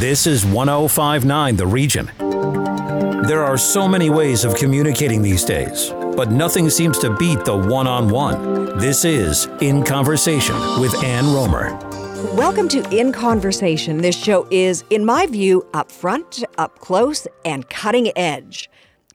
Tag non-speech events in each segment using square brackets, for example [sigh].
This is 1059 The Region. There are so many ways of communicating these days, but nothing seems to beat the one on one. This is In Conversation with Ann Romer. Welcome to In Conversation. This show is, in my view, up front, up close, and cutting edge.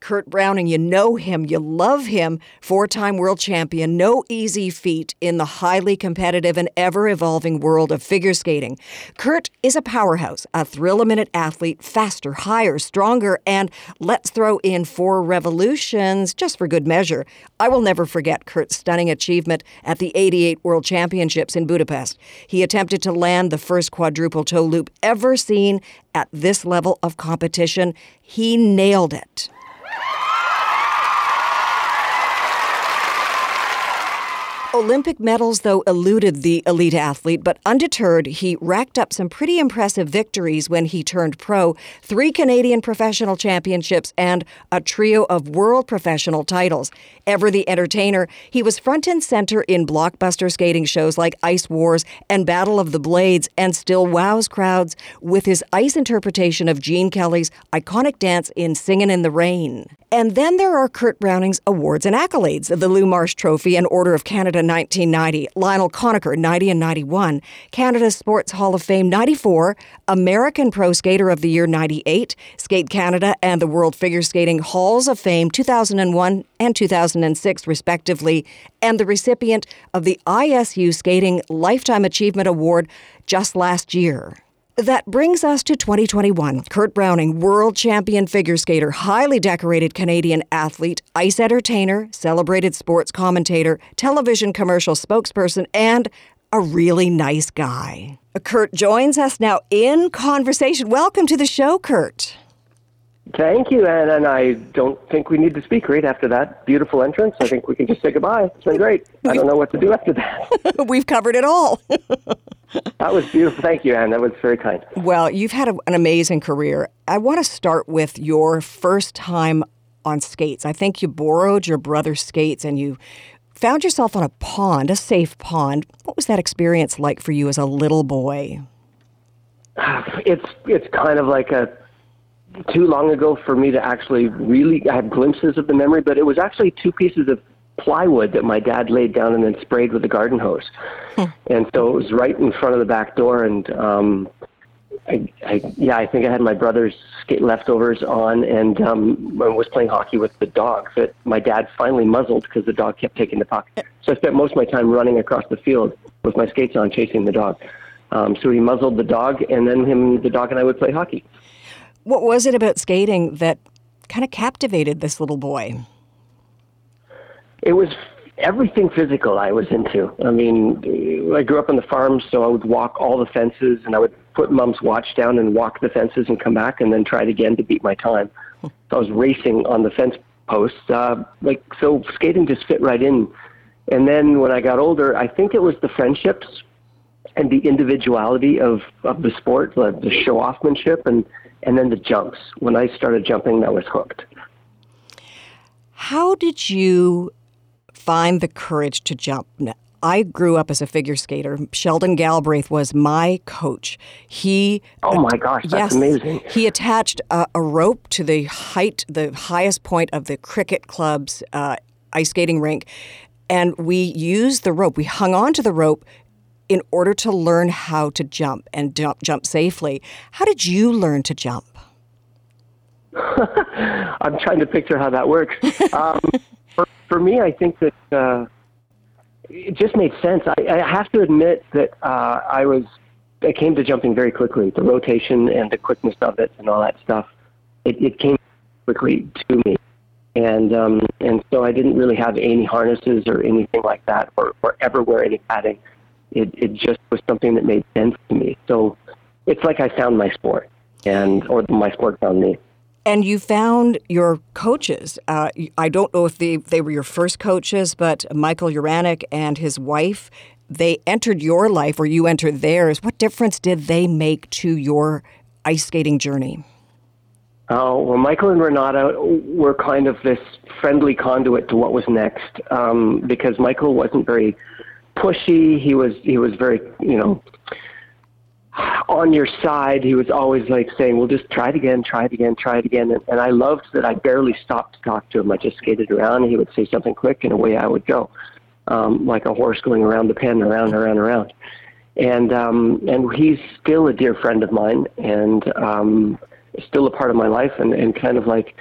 Kurt Browning, you know him, you love him, four time world champion, no easy feat in the highly competitive and ever evolving world of figure skating. Kurt is a powerhouse, a thrill a minute athlete, faster, higher, stronger, and let's throw in four revolutions just for good measure. I will never forget Kurt's stunning achievement at the 88 World Championships in Budapest. He attempted to land the first quadruple toe loop ever seen at this level of competition. He nailed it. Olympic medals, though, eluded the elite athlete, but undeterred, he racked up some pretty impressive victories when he turned pro three Canadian professional championships and a trio of world professional titles. Ever the entertainer, he was front and center in blockbuster skating shows like Ice Wars and Battle of the Blades, and still wows crowds with his ice interpretation of Gene Kelly's iconic dance in Singin' in the Rain. And then there are Kurt Browning's awards and accolades the Lou Marsh Trophy and Order of Canada 1990, Lionel Conacher 90 and 91, Canada Sports Hall of Fame 94, American Pro Skater of the Year 98, Skate Canada and the World Figure Skating Halls of Fame 2001 and 2006, respectively, and the recipient of the ISU Skating Lifetime Achievement Award just last year. That brings us to 2021. Kurt Browning, world champion figure skater, highly decorated Canadian athlete, ice entertainer, celebrated sports commentator, television commercial spokesperson, and a really nice guy. Kurt joins us now in conversation. Welcome to the show, Kurt. Thank you, Anne. And I don't think we need to speak right after that beautiful entrance. I think we can just say goodbye. It's been great. I don't know what to do after that. [laughs] We've covered it all. [laughs] that was beautiful. Thank you, Anne. That was very kind. Well, you've had a, an amazing career. I want to start with your first time on skates. I think you borrowed your brother's skates and you found yourself on a pond, a safe pond. What was that experience like for you as a little boy? [sighs] It's it's kind of like a too long ago for me to actually really I have glimpses of the memory, but it was actually two pieces of plywood that my dad laid down and then sprayed with a garden hose. Hmm. And so it was right in front of the back door and um I, I yeah, I think I had my brother's skate leftovers on and um I was playing hockey with the dog that my dad finally muzzled because the dog kept taking the puck. So I spent most of my time running across the field with my skates on chasing the dog. Um, so he muzzled the dog, and then him, the dog, and I would play hockey. What was it about skating that kind of captivated this little boy? It was everything physical I was into. I mean, I grew up on the farm, so I would walk all the fences and I would put mom's watch down and walk the fences and come back and then try it again to beat my time. So I was racing on the fence posts. Uh, like, so skating just fit right in. And then when I got older, I think it was the friendships and the individuality of, of the sport, the, the show offmanship and and then the jumps. When I started jumping, I was hooked. How did you find the courage to jump? I grew up as a figure skater. Sheldon Galbraith was my coach. He Oh my gosh, that's yes, amazing. He attached a, a, rope to the height, the highest point of the cricket club's uh, ice skating rink, and we used the rope. We hung on to the rope in order to learn how to jump and jump, jump safely. How did you learn to jump? [laughs] I'm trying to picture how that works. [laughs] Um, for, me, I think that uh, it just made sense. I, I have to admit that uh, I was I came to jumping very quickly. The rotation and the quickness of it and all that stuff, it, it came quickly to me. And um, and so I didn't really have any harnesses or anything like that, or, or ever wear any padding it, it just was something that made sense to me. So it's like I found my sport, and or my sport found me. And you found your coaches. Uh, I don't know if they, they were your first coaches, but Michael Jiranek and his wife, they entered your life or you entered theirs. What difference did they make to your ice skating journey? Oh, well, Michael and Renata were kind of this friendly conduit to what was next um, because Michael wasn't very pushy. He was he was very you know on your side. He was always like saying, "Well, just try it again, try it again, try it again." And, and I loved that I barely stopped to talk to him. I just skated around, and he would say something quick, and away I would go, um, like a horse going around the pen, around, around, around. And um, and he's still a dear friend of mine, and um, still a part of my life, and, and kind of like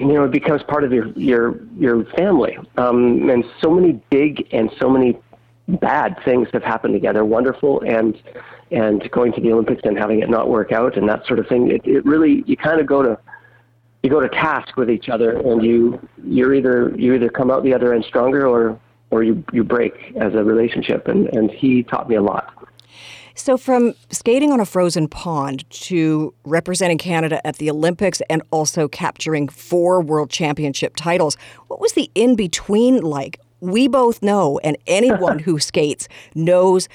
you know, it becomes part of your your your family. Um, and so many big and so many bad things have happened together, wonderful and and going to the Olympics and having it not work out and that sort of thing. It, it really you kind of go to you go to task with each other and you you're either you either come out the other end stronger or or you you break as a relationship and and he taught me a lot. So, from skating on a frozen pond to representing Canada at the Olympics and also capturing four world championship titles, what was the in between like? We both know, and anyone [laughs] who skates knows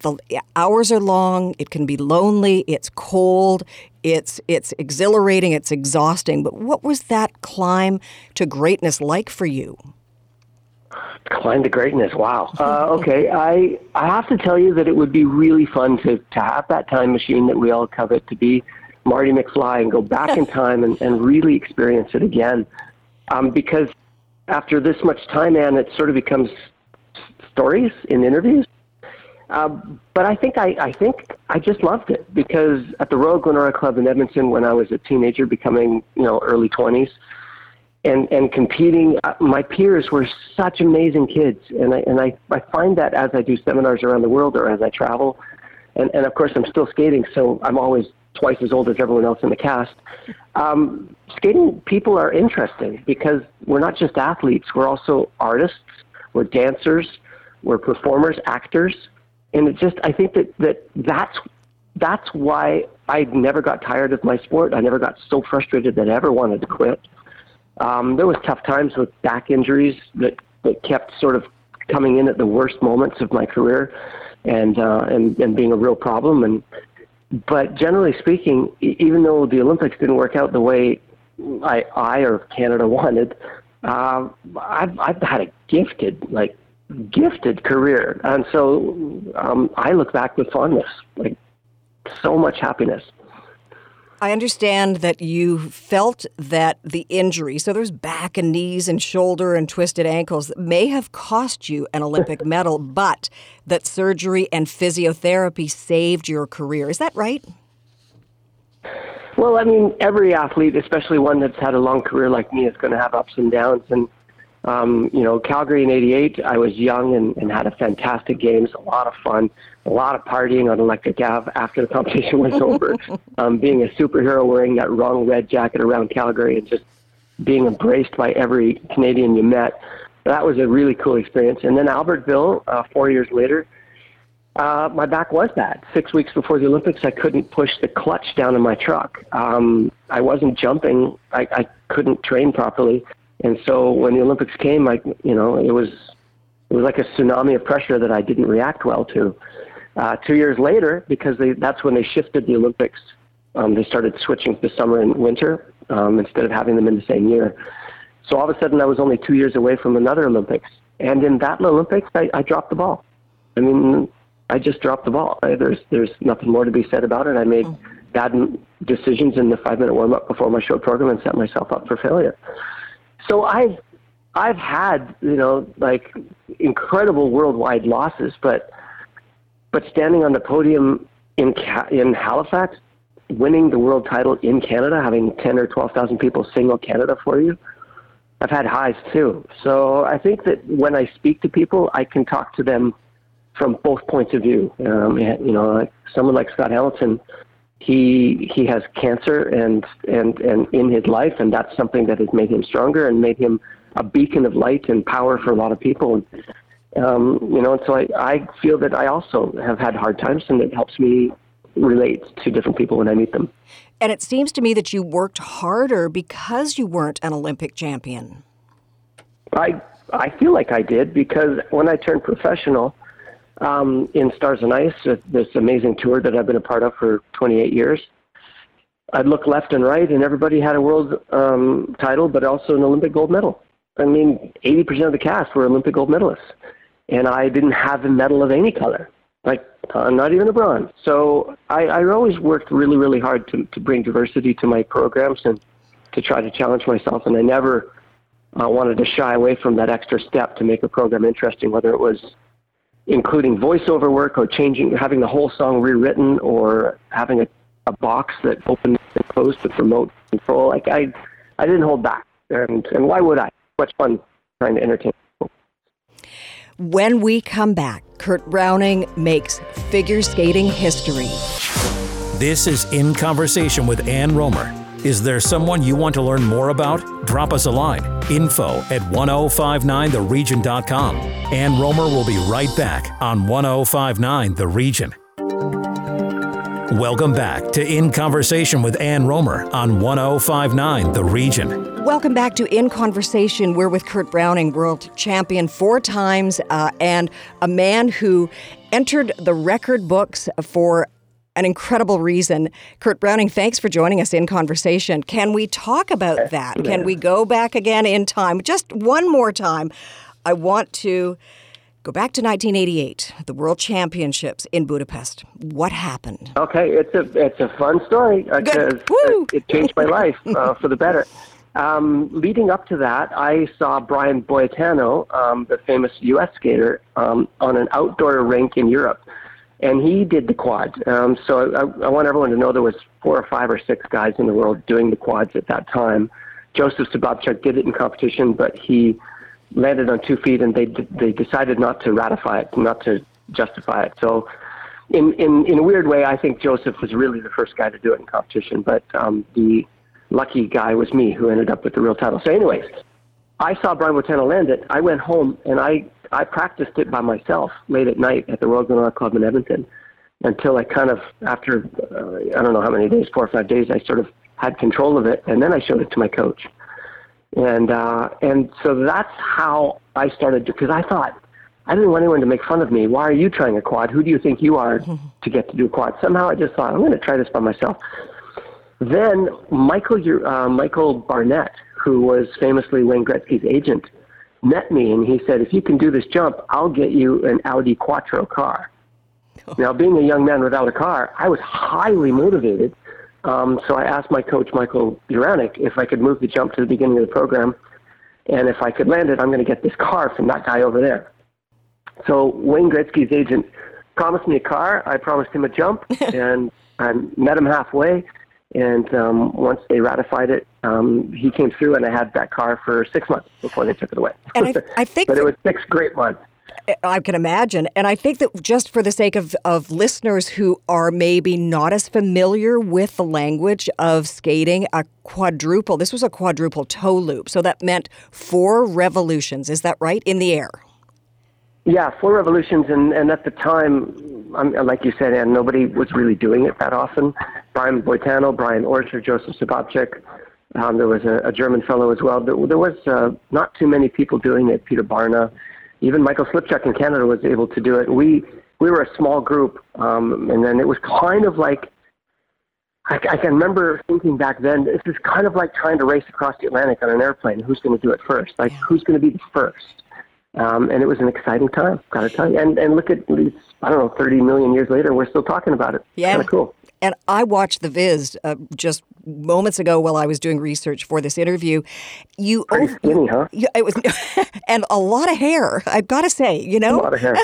the hours are long. It can be lonely. It's cold. It's it's exhilarating. It's exhausting. But what was that climb to greatness like for you? Climb to greatness. Wow. [laughs] Uh, okay, I I have to tell you that it would be really fun to to have that time machine that we all covet to be Marty McFly and go back [laughs] in time and, and really experience it again. Um, because after this much time, and it sort of becomes stories in interviews. Uh, but I think I, I think I just loved it because at the Royal Glenora Club in Edmonton, when I was a teenager, becoming you know early twenties, and and competing, uh, my peers were such amazing kids, and I and I, I find that as I do seminars around the world or as I travel, and and of course I'm still skating, so I'm always twice as old as everyone else in the cast. Um, skating people are interesting because we're not just athletes, we're also artists, we're dancers, we're performers, actors, and it just I think that, that that's that's why I never got tired of my sport. I never got so frustrated that I ever wanted to quit. Um, there was tough times with back injuries that, that kept sort of coming in at the worst moments of my career and uh, and and being a real problem and but generally speaking, even though the Olympics didn't work out the way I, I or Canada [laughs] wanted, uh, I've, I've had a gifted, like, gifted career. And so um, I look back with fondness, like, so much happiness. I understand that you felt that the injury, so there's back and knees and shoulder and twisted ankles, may have cost you an Olympic [laughs] medal, but that surgery and physiotherapy saved your career. Is that right? Well, I mean, every athlete, especially one that's had a long career like me, is going to have ups and downs. And um, you know, Calgary in '88, I was young and, and had a fantastic games, a lot of fun, a lot of partying on Electric Ave after the [laughs] competition was over. [laughs] Um, being a superhero, wearing that wrong red jacket around Calgary, and just being embraced by every Canadian you met. That was a really cool experience. And then Albertville, uh, four years later, uh, my back was bad. Six weeks before the Olympics, I couldn't push the clutch down in my truck. Um, I wasn't jumping. I, I couldn't train properly. And so when the Olympics came, I, you know, it was it was like a tsunami of pressure that I didn't react well to. Uh, two years later, because they, that's when they shifted the Olympics, um, they started switching to summer and winter um, instead of having them in the same year. So all of a sudden, I was only two years away from another Olympics, and in that Olympics, I, I dropped the ball. I mean, I just dropped the ball. I, there's there's nothing more to be said about it. I made mm. bad decisions in the five minute warm up before my show program and set myself up for failure so I've I've had you know like incredible worldwide losses, but but standing on the podium in in Halifax, winning the world title in Canada, having ten or twelve thousand people single Canada for you, I've had highs too. So I think that when I speak to people, I can talk to them from both points of view. Um, you know, like someone like Scott Hamilton he he has cancer and and and in his life and that's something that has made him stronger and made him a beacon of light and power for a lot of people and um, you know and so I, I feel that I also have had hard times and it helps me relate to different people when I meet them. And it seems to me that you worked harder because you weren't an Olympic champion. I I feel like I did because when I turned professional um, in Stars on Ice, this amazing tour that I've been a part of for 28 years. I'd look left and right, and everybody had a world um, title, but also an Olympic gold medal. I mean, 80% of the cast were Olympic gold medalists, and I didn't have a medal of any color. Like uh, not even a bronze. So I, I always worked really, really hard to, to bring diversity to my programs and to try to challenge myself. And I never uh, wanted to shy away from that extra step to make a program interesting, whether it was including voiceover work or changing, having the whole song rewritten or having a, a box that opens and closed with remote control. Like I, I didn't hold back. And, and why would I? Much fun trying to entertain people. When we come back, Kurt Browning makes figure skating history. This is In Conversation with Ann Romer. Is there someone you want to learn more about? Drop us a line. Info at 1059theregion.com. Ann Romer will be right back on 1059 The Region. Welcome back to In Conversation with Ann Romer on 1059 The Region. Welcome back to In Conversation. We're with Kurt Browning, world champion four times, uh, and a man who entered the record books for an incredible reason. Kurt Browning, thanks for joining us in conversation. Can we talk about that? Can we go back again in time? Just one more time. I want to Go back to 1988, the World Championships in Budapest. What happened? Okay, it's a it's a fun story because uh, it changed my life uh, [laughs] for the better. Um, leading up to that, I saw Brian Boitano, um, the famous U.S. skater, um, on an outdoor rink in Europe, and he did the quads. Um, so I, I want everyone to know there was four or five or six guys in the world doing the quads at that time. Joseph Sabovcik did it in competition, but he landed on two feet, and they they decided not to ratify it, not to justify it. So, in in in a weird way, I think Joseph was really the first guy to do it in competition, but um, the lucky guy was me who ended up with the real title. So, anyways, I saw Brian Boitano land it. I went home and I I practiced it by myself late at night at the Royal Glenora Club in Edmonton until I kind of after uh, I don't know how many days, four or five days, I sort of had control of it, and then I showed it to my coach and uh, and so that's how I started because I thought I didn't want anyone to make fun of me. Why are you trying a quad? Who do you think you are to get to do a quad? Somehow I just thought I'm going to try this by myself. Then Michael uh, Michael Barnett, who was famously Wayne Gretzky's agent, met me and he said, "If you can do this jump, I'll get you an Audi Quattro car." Now, being a young man without a car, I was highly motivated um, so I asked my coach, Michael Jiranek, if I could move the jump to the beginning of the program. And if I could land it, I'm going to get this car from that guy over there. So Wayne Gretzky's agent promised me a car. I promised him a jump, [laughs] and I met him halfway. And um, once they ratified it, um, he came through, and I had that car for six months before they took it away. And I, I [laughs] think, but it was six great months. I can imagine. And I think that just for the sake of, of listeners who are maybe not as familiar with the language of skating, a quadruple, this was a quadruple toe loop. So that meant four revolutions. Is that right? In the air? Yeah, four revolutions. And, and at the time, um, like you said, and nobody was really doing it that often. Brian Boitano, Brian Orser, Joseph Sabovcik. Um, there was a, a, German fellow as well. There, there was uh, not too many people doing it. Peter Barna even Michael Slipchuk in Canada was able to do it. We we were a small group, um, and then it was kind of like I, I can remember thinking back then. This is kind of like trying to race across the Atlantic on an airplane. Who's going to do it first? Like who's going to be the first? Um, and it was an exciting time, gotta tell you. And and look at these, I don't know, 30 million years later, we're still talking about it. Yeah, kind of cool. And I watched the Viz uh, just moments ago while I was doing research for this interview. You Pretty skinny, huh? Yeah, it was, [laughs] and a lot of hair. I've got to say, you know, a lot of hair.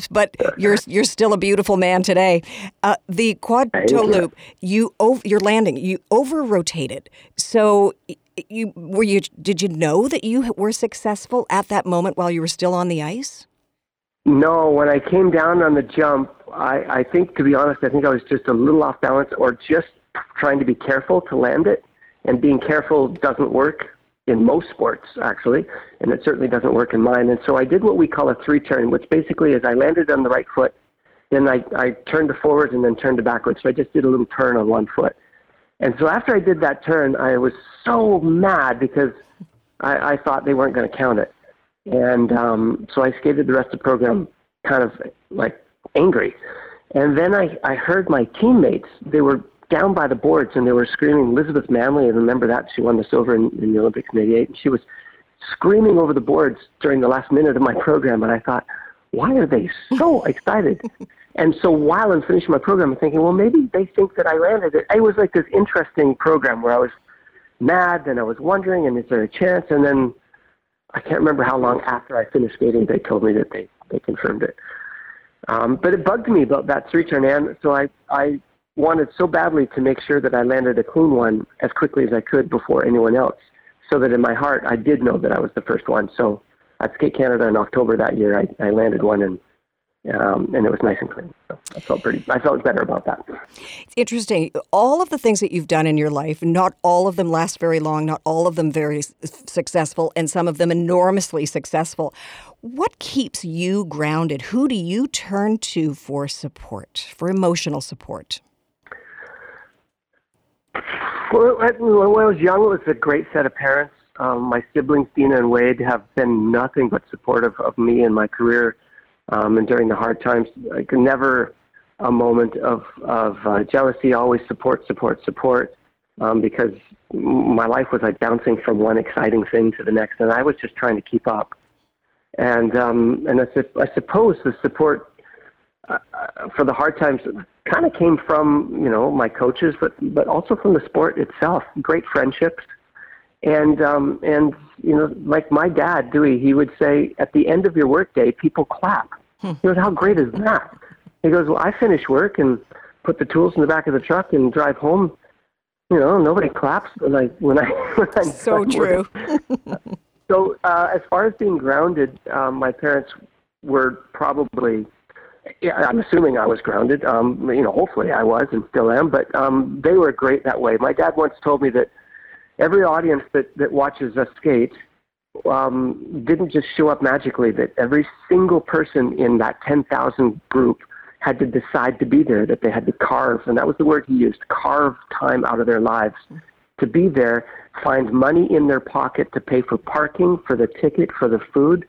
[laughs] but you're you're still a beautiful man today. Uh, the quad toe loop, you over, you're landing. You over rotated. So you were you did you know that you were successful at that moment while you were still on the ice? No, when I came down on the jump, I, I think, to be honest, I think I was just a little off balance or just trying to be careful to land it. And being careful doesn't work in most sports, actually, and it certainly doesn't work in mine. And so I did what we call a three turn, which basically is I landed on the right foot, then I, I turned to forwards and then turned to backwards. So I just did a little turn on one foot. And so after I did that turn, I was so mad because I, I thought they weren't going to count it. And um, so I skated the rest of the program kind of like angry. And then I, I heard my teammates, they were down by the boards and they were screaming, Elizabeth Manley, I remember that, she won the silver in, in the Olympics in 88, and she was screaming over the boards during the last minute of my program. And I thought, why are they so [laughs] excited? And so while I'm finishing my program, I'm thinking, well, maybe they think that I landed it. It was like this interesting program where I was mad, and I was wondering, and is there a chance? And then I can't remember how long after I finished skating, they told me that they they confirmed it. Um, but it bugged me about that three turn, and so I I wanted so badly to make sure that I landed a clean one as quickly as I could before anyone else, so that in my heart I did know that I was the first one. So at Skate Canada in October that year, I, I landed one and um, and it was nice and clean. So I felt pretty. I felt better about that. It's interesting. All of the things that you've done in your life, not all of them last very long. Not all of them very successful, and some of them enormously successful. What keeps you grounded? Who do you turn to for support, for emotional support? Well, when I was young, it was a great set of parents. Um, my siblings, Dina and Wade, have been nothing but supportive of me and my career um, and during the hard times, like never a moment of of uh, jealousy. Always support, support, support, um, because my life was like bouncing from one exciting thing to the next, and I was just trying to keep up. And um, and I, su- I suppose the support uh, uh for the hard times kind of came from you know my coaches, but but also from the sport itself. Great friendships, and um, and you know, like my dad, Dewey, he would say, at the end of your workday, people clap. Hmm. He goes, how great is that? He goes, well, I finish work and put the tools in the back of the truck and drive home. You know, nobody claps when I when I [laughs] when I'm so true. [laughs] so uh, as far as being grounded, um, my parents were probably. Yeah, I'm assuming I was grounded. Um, you know, hopefully I was and still am. But um, they were great that way. My dad once told me that every audience that, that watches us skate um, didn't just show up magically, that every single person in that 10,000 group had to decide to be there, that they had to carve, and that was the word he used, carve time out of their lives to be there, find money in their pocket to pay for parking, for the ticket, for the food,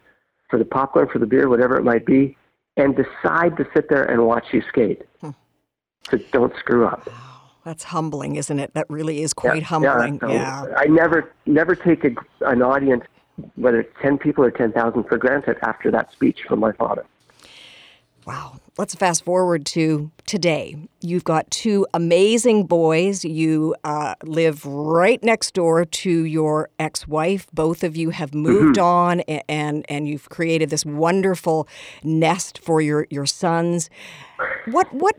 for the popcorn, for the beer, whatever it might be, and decide to sit there and watch you skate. Hmm. So don't screw up. That's humbling, isn't it? That really is quite yeah, humbling. Yeah, yeah. I never never take a, an audience, whether it's ten people or ten thousand, for granted after that speech from my father. Wow. Let's fast forward to today. You've got two amazing boys. You uh, live right next door to your ex-wife. Both of you have moved mm-hmm. on, and, and and you've created this wonderful nest for your your sons. What what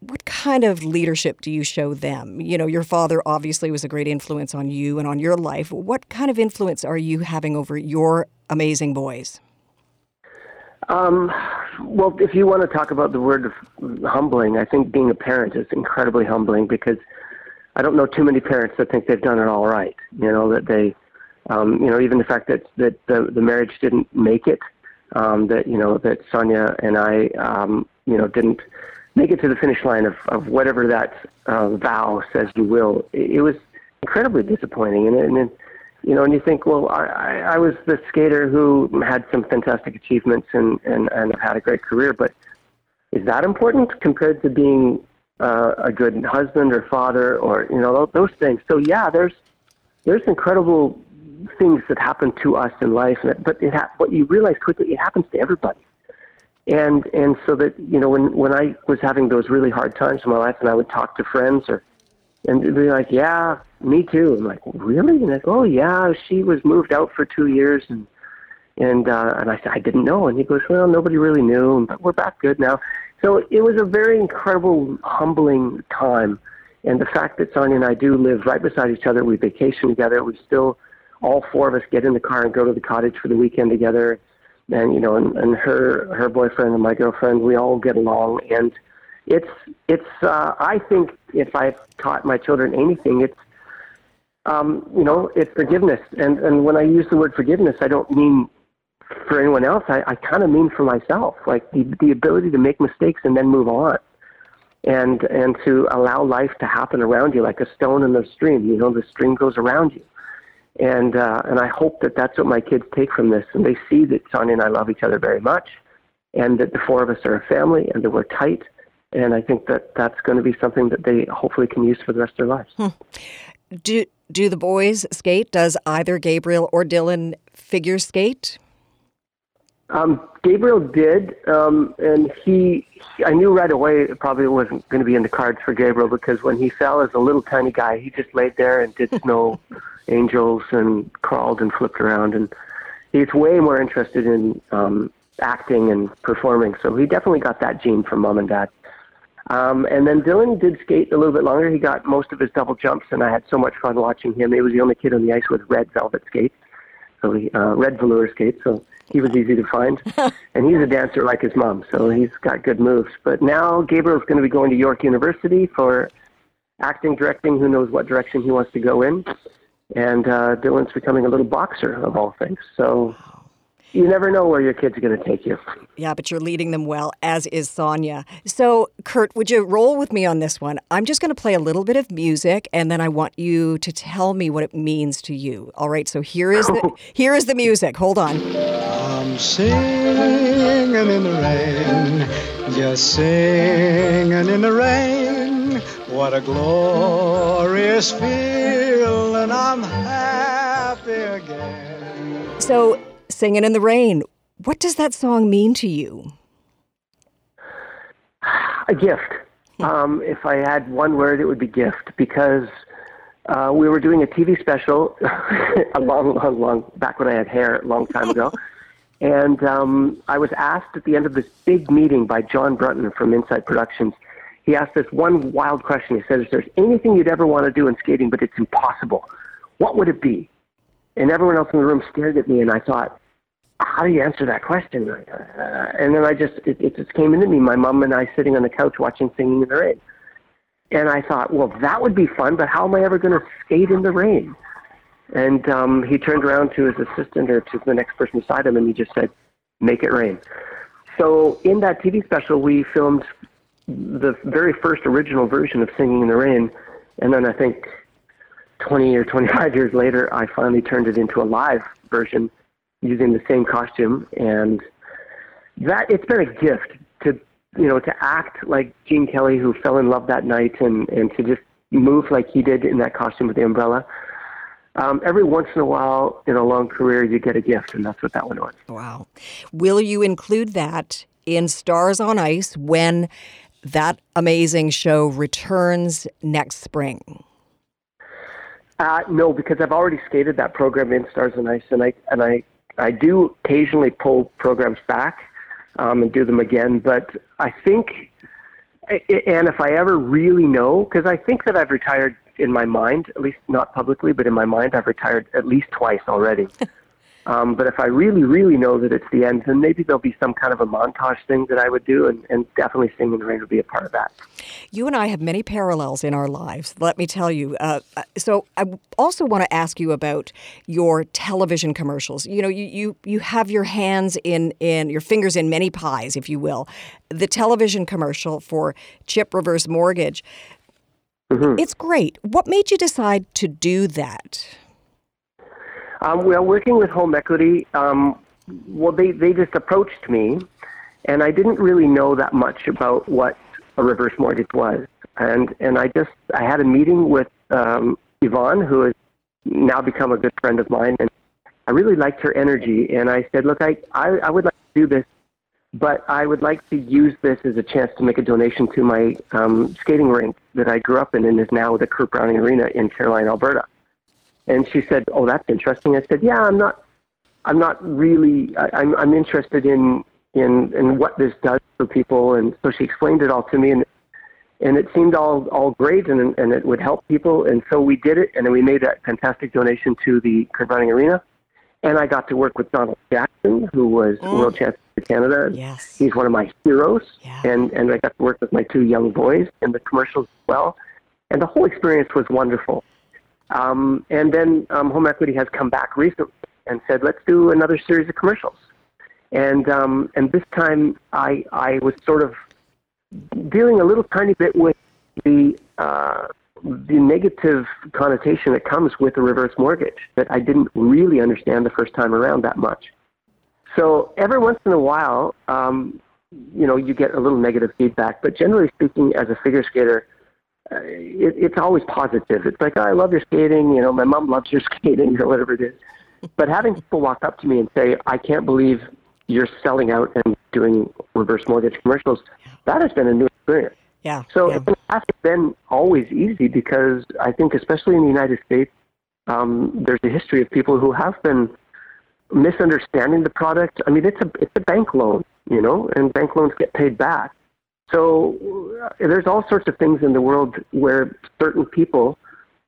what kind of leadership do you show them? You know, your father obviously was a great influence on you and on your life. What kind of influence are you having over your amazing boys? Um, well, if you want to talk about the word of humbling, I think being a parent is incredibly humbling because I don't know too many parents that think they've done it all right. You know that they, um, you know, even the fact that that the, the marriage didn't make it, um, that you know that Sonia and I, um, you know, didn't make it to the finish line of, of whatever that uh, vow says you will. It, it was incredibly disappointing, and, and, and you know, and you think, well, I, I was the skater who had some fantastic achievements and and and had a great career, but is that important compared to being uh, a good husband or father or you know those things? So yeah, there's there's incredible things that happen to us in life, but it ha- what you realize quickly, it happens to everybody and and so that you know when when I was having those really hard times in my life, and I would talk to friends or and they'd be like, "Yeah, me too." I'm like, "Really?" And like, "Oh yeah, she was moved out for two years," and and uh, and I said, "I didn't know." And he goes, "Well, nobody really knew, but we're back good now." So it was a very incredible, humbling time, and the fact that Sonia and I do live right beside each other, we vacation together, we still all four of us get in the car and go to the cottage for the weekend together and you know, and, and her her boyfriend and my girlfriend, we all get along, and it's it's. Uh, I think if I've taught my children anything, it's um, you know, it's forgiveness. And and when I use the word forgiveness, I don't mean for anyone else. I, I kind of mean for myself, like the the ability to make mistakes and then move on, and and to allow life to happen around you, like a stone in the stream. You know, the stream goes around you and uh, and I hope that that's what my kids take from this, and they see that Sonia and I love each other very much, and that the four of us are a family, and that we're tight, and I think that that's going to be something that they hopefully can use for the rest of their lives. Hmm. Do do the boys skate? Does either Gabriel or Dylan figure skate? Um, Gabriel did, um, and he, he, I knew right away it probably wasn't going to be in the cards for Gabriel because when he fell as a little tiny guy, he just laid there and did snow [laughs] angels and crawled and flipped around, and he's way more interested in um, acting and performing. So he definitely got that gene from mom and dad. Um, and then Dylan did skate a little bit longer. He got most of his double jumps, and I had so much fun watching him. He was the only kid on the ice with red velvet skates, so he, uh, red velour skates. So he was easy to find. [laughs] and he's a dancer like his mom, so he's got good moves. But now Gabriel's going to be going to York University for acting, directing. Who knows what direction he wants to go in? And uh, Dylan's becoming a little boxer of all things. So you never know where your kid's are going to take you. Yeah, but you're leading them well, as is Sonia. So, Kurt, would you roll with me on this one? I'm just going to play a little bit of music, and then I want you to tell me what it means to you. All right. So here is the [laughs] here is the music. Hold on. I'm singing in the rain, just singing in the rain. What a glorious feeling! I'm happy again. So Singing in the Rain. What does that song mean to you? A gift. Um, if I had one word, it would be gift because uh, we were doing a TV special [laughs] a long, long, long back when I had hair, a long time ago. [laughs] and um, I was asked at the end of this big meeting by John Brunton from Insight Productions. He asked this one wild question. He said, If there's anything you'd ever want to do in skating, but it's impossible, what would it be? And everyone else in the room stared at me, and I thought, how do you answer that question? Uh, and then I just, it, it just came into me. My mom and I sitting on the couch watching Singing in the Rain. And I thought, well, that would be fun, but how am I ever going to skate in the rain? And um, he turned around to his assistant or to the next person beside him and he just said, make it rain. So in that TV special, we filmed the very first original version of Singing in the Rain. And then I think 20 or 25 years later, I finally turned it into a live version using the same costume, and that it's been a gift to you know to act like Gene Kelly, who fell in love that night, and and to just move like he did in that costume with the umbrella. Um, every once in a while in a long career, you get a gift, and that's what that one was. Wow. Will you include that in Stars on Ice when that amazing show returns next spring? Uh, no, because I've already skated that program in Stars on Ice, and I and I I do occasionally pull programs back um, and do them again, but I think, and if I ever really know, because I think that I've retired in my mind, at least not publicly, but in my mind, I've retired at least twice already. [laughs] Um, but if I really, really know that it's the end, then maybe there'll be some kind of a montage thing that I would do, and, and definitely Singing in the Rain would be a part of that. You and I have many parallels in our lives, let me tell you. Uh, uh so I also want to ask you about your television commercials. You know, you, you, you have your hands in, in, your fingers in many pies, if you will. The television commercial for Chip Reverse Mortgage, mm-hmm. it's great. What made you decide to do that? Um, well, working with home equity, um, well, they, they just approached me, and I didn't really know that much about what a reverse mortgage was. And, and I just, I had a meeting with um, Yvonne, who has now become a good friend of mine, and I really liked her energy. And I said, look, I, I, I would like to do this, but I would like to use this as a chance to make a donation to my um, skating rink that I grew up in and is now the Kurt Browning Arena in Caroline, Alberta. And she said, "Oh, that's interesting." I said, "Yeah, I'm not. I'm not really. I, I'm I'm interested in in in what this does for people." And so she explained it all to me, and and it seemed all all great, and and it would help people. And so we did it, and then we made that fantastic donation to the Browning Arena. And I got to work with Donald Jackson, who was mm. world champion of Canada. Yes. He's one of my heroes. Yeah. And and I got to work with my two young boys in the commercials as well. And the whole experience was wonderful. Um, and then um, Home Equity has come back recently and said, let's do another series of commercials. And um, and this time I I was sort of dealing a little tiny bit with the uh, the negative connotation that comes with a reverse mortgage that I didn't really understand the first time around that much. So every once in a while, um, you know, you get a little negative feedback. But generally speaking, as a figure skater, it, it's always positive. It's like, oh, I love your skating. You know, my mom loves your [laughs] skating or whatever it is. But having [laughs] people walk up to me and say, I can't believe you're selling out and doing reverse mortgage commercials. That has been a new experience. Yeah. So yeah. it hasn't been always easy because I think, especially in the United States, um, there's a history of people who have been misunderstanding the product. I mean, it's a it's a bank loan, you know, and bank loans get paid back. So uh, there's all sorts of things in the world where certain people,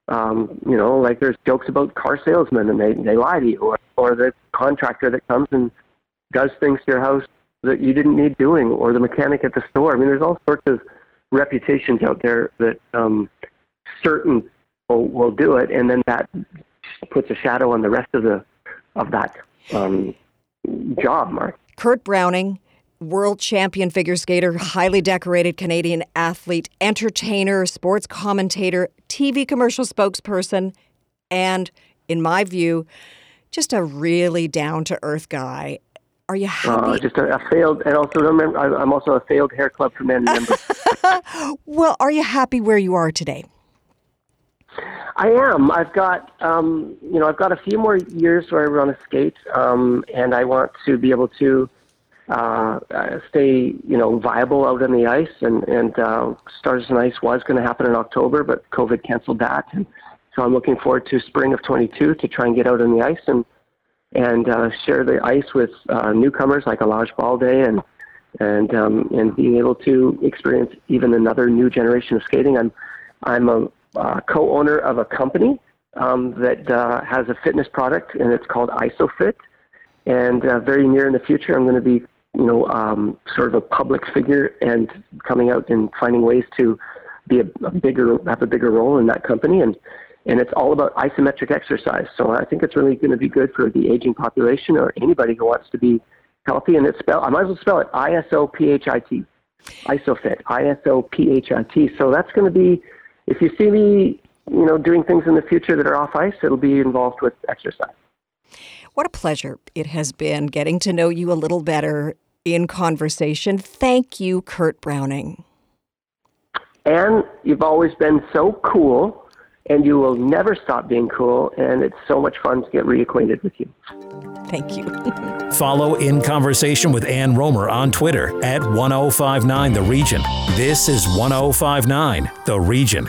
um, you know, like there's jokes about car salesmen and they they lie to you, or or the contractor that comes and does things to your house that you didn't need doing, or the mechanic at the store. I mean, there's all sorts of reputations out there that um, certain will, will do it, and then that puts a shadow on the rest of the of that um, job, Mark. Kurt Browning, world champion figure skater, highly decorated Canadian athlete, entertainer, sports commentator, TV commercial spokesperson, and, in my view, just a really down to earth guy. Are you happy? Uh, just a, a, failed, and also remember, I'm also a failed hair club for men member. [laughs] well, are you happy where you are today? I am. I've got, um, you know, I've got a few more years where I run a skate, um, and I want to be able to uh, uh, stay, you know, viable out on the ice. And and uh, Stars on Ice was going to happen in October, but COVID canceled that. And so I'm looking forward to spring of 22 to try and get out on the ice and and uh, share the ice with uh, newcomers like Elladj Baldé and and um, and being able to experience even another new generation of skating. I'm I'm a uh, co-owner of a company um, that uh, has a fitness product, and it's called ISOPHIT. And uh, very near in the future, I'm going to be, you know, um, sort of a public figure and coming out and finding ways to be a, a bigger, have a bigger role in that company. And and it's all about isometric exercise. So I think it's really going to be good for the aging population or anybody who wants to be healthy. And it's spelled, I might as well spell it I S O P H I T, ISOPHIT, I S O P H I T. So that's going to be if you see me, you know, doing things in the future that are off ice, it'll be involved with exercise. What a pleasure it has been getting to know you a little better in conversation. Thank you, Kurt Browning. And you've always been so cool, and you will never stop being cool, and it's so much fun to get reacquainted with you. Thank you. [laughs] Follow In Conversation with Ann Romer on Twitter at 1059 The Region. This is 1059 The Region.